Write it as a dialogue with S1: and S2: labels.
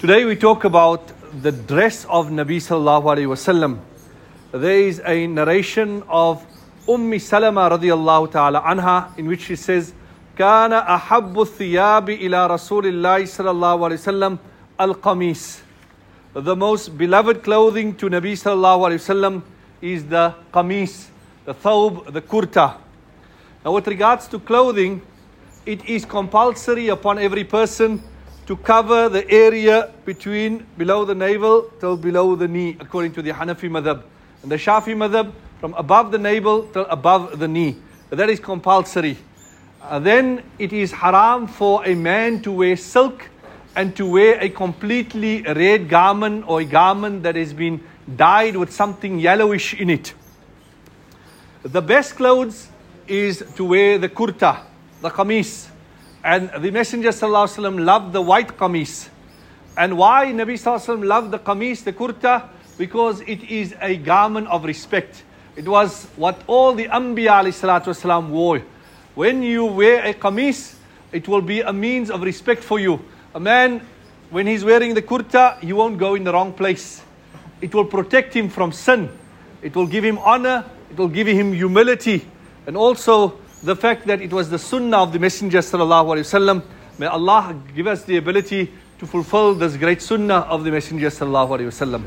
S1: Today we talk about the dress of Nabi sallallahu alaihi wasallam. There is a narration of Ummi Salama radiallahu ta'ala anha in which she says, كان أحب الثياب إلى رسول الله صلى الله عليه وسلم القميص. The most beloved clothing to Nabi sallallahu alaihi wasallam is the qamis, the thawb, the kurta. Now with regards to clothing, it is compulsory upon every person to cover the area between below the navel till below the knee, according to the Hanafi madhab. And the Shafi madhab, from above the navel till above the knee. That is compulsory. Uh, then it is haram for a man to wear silk and to wear a completely red garment or a garment that has been dyed with something yellowish in it. The best clothes is to wear the kurta, the qamis. And the Messenger ﷺ loved the white qamis. And why Nabi ﷺ loved the qamis, the kurta? Because it is a garment of respect. It was what all the Anbiya ﷺ wore. When you wear a qamis, it will be a means of respect for you. A man, when he's wearing the kurta, he won't go in the wrong place. It will protect him from sin. It will give him honor. It will give him humility. And also the fact that it was the sunnah of the Messenger sallallahu alaihi wasallam. May Allah give us the ability to fulfill this great sunnah of the Messenger sallallahu alaihi wasallam.